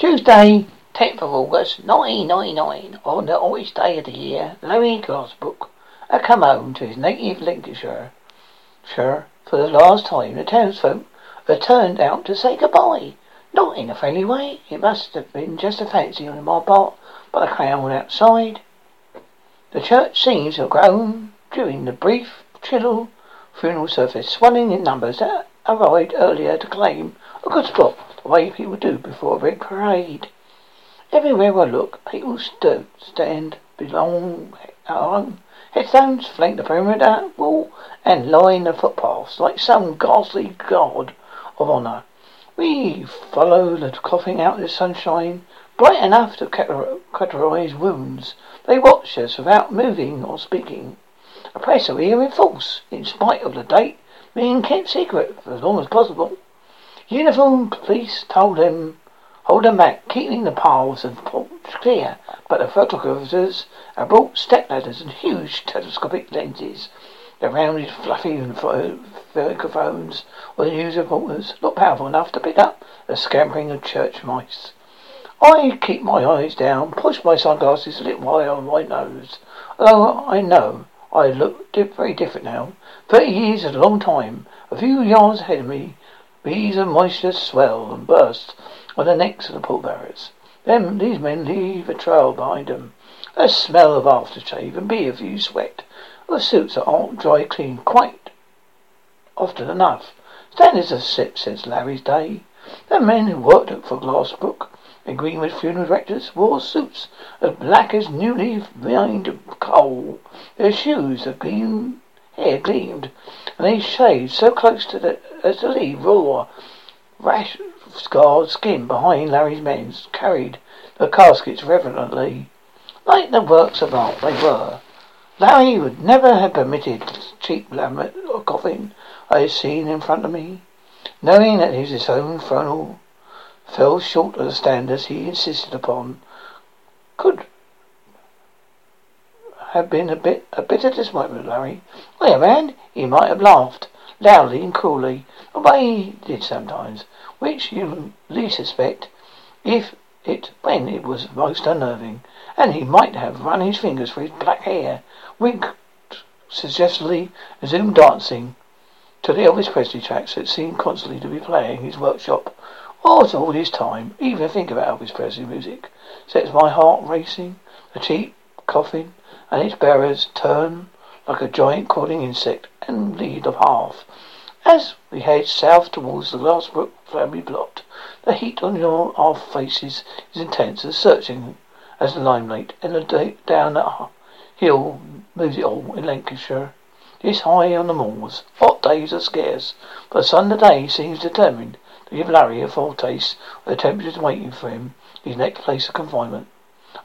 Tuesday, 10th of August, 1999, on the hottest day of the year, Larry Glassbrook had come home to his native Lincolnshire. Sure, for the last time, the townsfolk had turned out to say goodbye. Not in a friendly way. It must have been just a fancy on my part by the crowd outside. The church seems to have grown during the brief, chill funeral service, swelling in numbers that arrived earlier to claim a good spot, the way people do before a big parade. Everywhere I look, people stood, stand, belong, home. Headstones flank the perimeter wall and line the footpaths like some ghastly guard of honour. We follow the coughing out of the sunshine, bright enough to cauterize wounds. They watch us without moving or speaking. A press are here in force, in spite of the date being kept secret for as long as possible. Uniformed police told him, hold them back, keeping the paths and porch clear. But the photographers have brought step ladders and huge telescopic lenses. The rounded, fluffy microphones or the news reporters not powerful enough to pick up the scampering of church mice. I keep my eyes down, push my sunglasses a little higher on my nose. Although I know I look very different now. Thirty years is a long time. A few yards ahead of me, beads of moisture swell and burst on the necks of the pallbearers. Then these men leave a trail behind them. A smell of aftershave and beer if you sweat. The suits aren't dry clean quite often enough. Standards of sip since Larry's day. The men who worked for Glassbrook and Greenwood funeral directors wore suits as black as newly mined coal. Their shoes of green hair gleamed, and they shaved so close to the as to leave raw, rash scarred skin behind. Larry's men carried the caskets reverently, like the works of art they were. Larry would never have permitted cheap laminate or coffin I had seen in front of me, knowing that his own funeral fell short of the standards he insisted upon, could have been a bit a bitter disappointment, Larry. On the he might have laughed loudly and cruelly, way he did sometimes, which you least suspect if it when it was most unnerving, and he might have run his fingers through his black hair, winked suggestively, resumed dancing to the Elvis Presley tracks that seemed constantly to be playing in his workshop what all this time, even think about Elvis Presley music, sets my heart racing. The cheap coffin and its bearers turn like a giant crawling insect and lead the path. As we head south towards the last Glassbrook family plot, the heat on your, our faces is intense and searching as the limelight and the day, down the hill moves it all in Lancashire. This high on the moors, hot days are scarce, but the sun today seems determined to give Larry a foretaste of the temperatures waiting for him in his next place of confinement.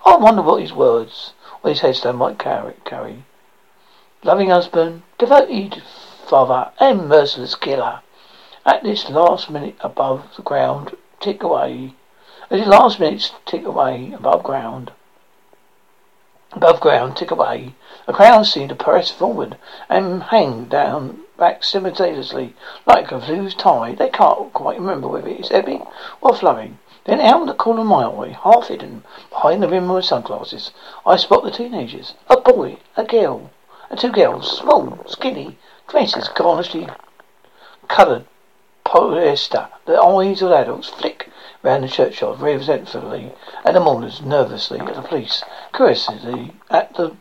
I wonder what his words or his headstone might carry. carry. Loving husband, devoted father, and merciless killer. At this last minute above the ground, tick away. At his last minutes tick away above ground, above ground, tick away. The crowd seemed to press forward and hang down back simultaneously, like a loose tie. They can't quite remember whether it's ebbing or flowing. Then out in the corner of my eye, half hidden behind the rim of my sunglasses, I spot the teenagers. A boy, a girl, and two girls, small, skinny, dresses garnishly coloured polyester. The eyes of adults flick round the churchyard resentfully at the mourners, nervously at the police, curiously at the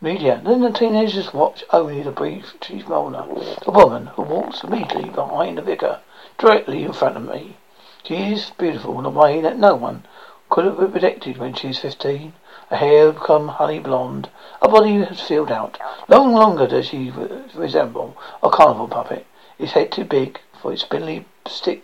Media. Then the teenagers watch only the brief chief mourner, the woman who walks immediately behind the vicar, directly in front of me. She is beautiful in a way that no one could have predicted when she was fifteen. Her hair become honey blonde. Her body has filled out. No longer does she resemble a carnival puppet. His head too big for its spindly stick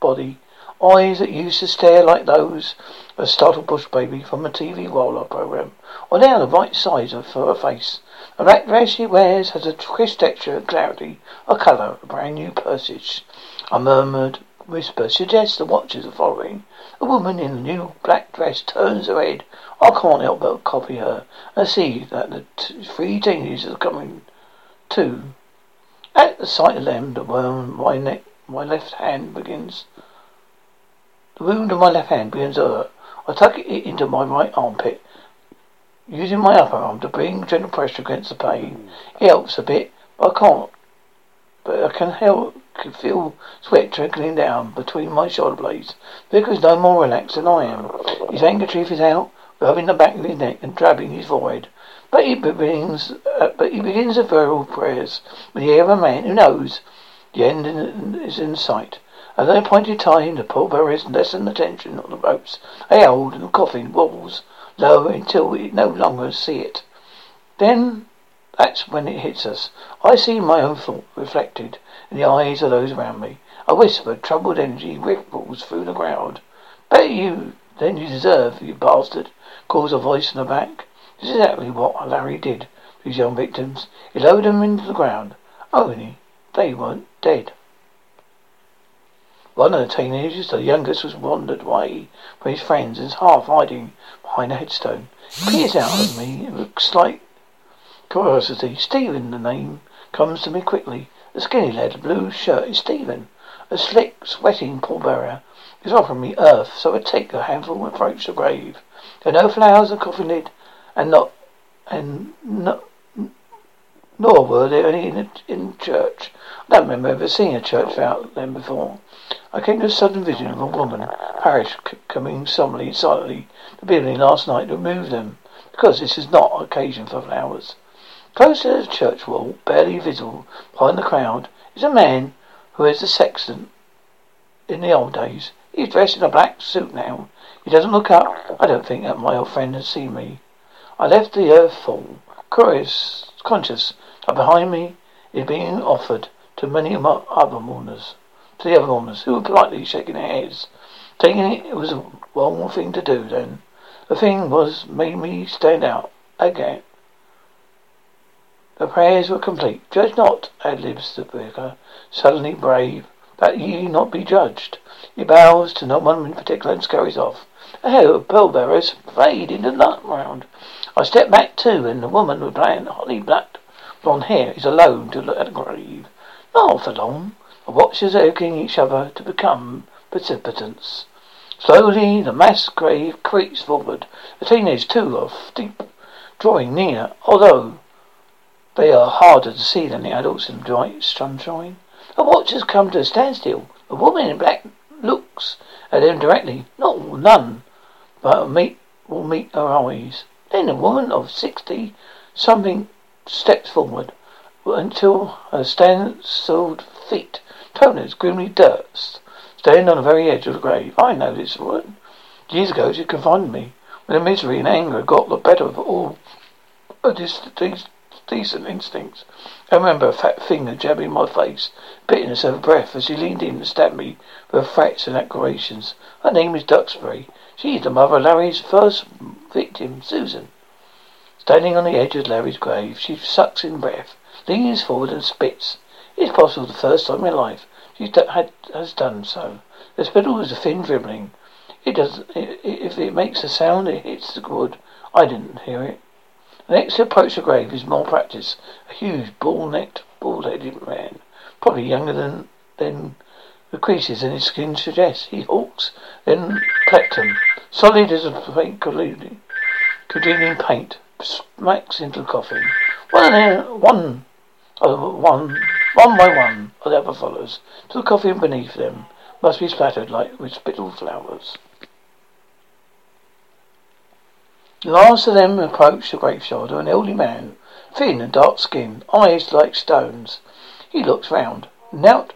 body. Eyes that used to stare like those of a startled bush baby from a TV roller program or down the right side of her face. The black dress she wears has a crisp texture and clarity of colour, a brand new persage. I murmured whisper suggests the watchers are following. A woman in a new black dress turns her head. I can't help but copy her and see that the t- three teenagers are coming too. At the sight of them, the worm, my my left hand begins The wound on my left hand begins to hurt. I tuck it into my right armpit, using my upper arm to bring gentle pressure against the pain. It helps a bit, but I can't. But I can help can feel sweat trickling down between my shoulder blades. Vicar is no more relaxed than I am. His handkerchief is out, rubbing the back of his neck and dabbing his forehead. But he begins, uh, but he begins the verbal prayers with the air of a man who knows the end is in sight. At the appointed time, the pallbearers lessen the tension on the ropes. They hold, and coffin wobbles lower until we no longer see it. Then, that's when it hits us. I see my own thought reflected in the eyes of those around me. I whisper, troubled energy ripples through the crowd. Bet you, then you deserve, you bastard, calls a voice in the back. This is exactly what Larry did to his young victims. He lowered them into the ground. Only they weren't dead. One of the teenagers, the youngest, was wandered away from his friends and is half hiding behind a headstone. He peers out at me with slight curiosity. Stephen, the name, comes to me quickly. The skinny lad, blue shirt, is Stephen. A slick, sweating pallbearer is offering me earth, so I take a handful and approach the grave. There are no flowers the coffin lid, and not, and not, nor were there any in, in church. I don't remember ever seeing a church without them before. I came to a sudden vision of a woman, parish, coming solemnly, silently to the building last night to remove them, because this is not occasion for flowers. Close to the church wall, barely visible behind the crowd, is a man who is the sexton in the old days. He's dressed in a black suit now. He doesn't look up. I don't think that my old friend has seen me. I left the earth fall, curious, conscious that behind me is being offered to many of my other mourners, to the other mourners, who were politely shaking their heads, thinking it was a wrong thing to do then. The thing was made me stand out again. The prayers were complete. Judge not, ad-libs the vicar, suddenly brave, that ye not be judged. He bows to no one in particular and scurries off. Oh, of pallbearers fade into the background. I step back too, and the woman with black, holly black blonde hair is alone to look at the grave. Not for long. The watchers are each other to become participants. Slowly, the mass grave creeps forward. The teenagers, too, are deep, drawing near, although they are harder to see than the adults in sunshine. The watchers come to a standstill. A woman in black looks at them directly. Not none, but meet will meet her eyes. Then a woman of sixty something steps forward until her stand-stilled feet toenails grimly dirt, stand on the very edge of the grave. I know this woman. Years ago she confronted me when the misery and anger got the better of all these, these decent instincts. I remember a fat finger jabbing my face, bitterness of breath as she leaned in and stabbed me with threats and accusations. Her name is Duxbury. She is the mother of Larry's first victim, Susan. Standing on the edge of Larry's grave, she sucks in breath, leans forward and spits. It is possible the first time in her life she had, has done so. The spittle is a thin dribbling. It does. If it makes a sound, it hits the wood. I didn't hear it. The next to approach the grave is more practice. A huge, bull-necked, bald-headed man, probably younger than than the creases in his skin suggest. He hawks, then plectrum, solid as a faint congealing paint, smacks into the coffin. One, uh, one, oh, one, one by one, the other follows, to the coffin beneath them must be splattered like with spittle flowers. The last of them approached the grave shoulder, an elderly man, thin and dark skinned, eyes like stones. He looks round. Now,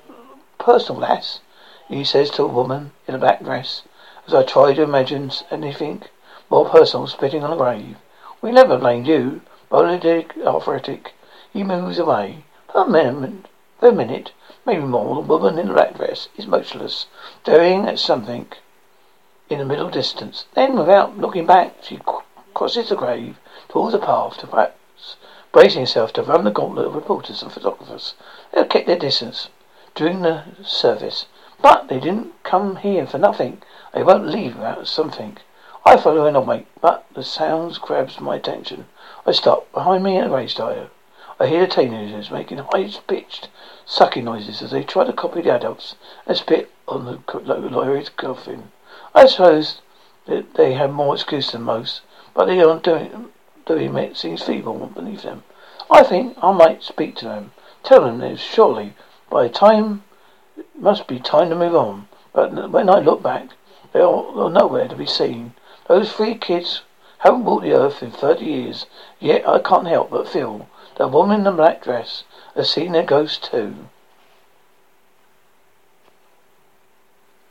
personal, lass, he says to a woman in a black dress, as I try to imagine anything more personal spitting on a grave. We never blamed you, Bolidec arthritic. He moves away. For a minute, for a minute, maybe more, the woman in the black dress is motionless, staring at something in the middle distance. Then, without looking back, she crosses the grave towards the path to perhaps bracing herself to run the gauntlet of reporters and photographers. They have kept their distance during the service, but they didn't come here for nothing. They won't leave without something. I follow and I wait, but the sounds grabs my attention. I stop. Behind me in a gravestone, I hear the teenagers making high-pitched sucking noises as they try to copy the adults and spit on the lawyer's coffin. I suppose they have more excuse than most, but they aren't doing doing it seems feeble beneath them. I think I might speak to them. Tell them that surely by the time it must be time to move on. But when I look back, they're, they're nowhere to be seen. Those three kids haven't walked the earth in thirty years, yet I can't help but feel the woman in the black dress has seen their ghost too.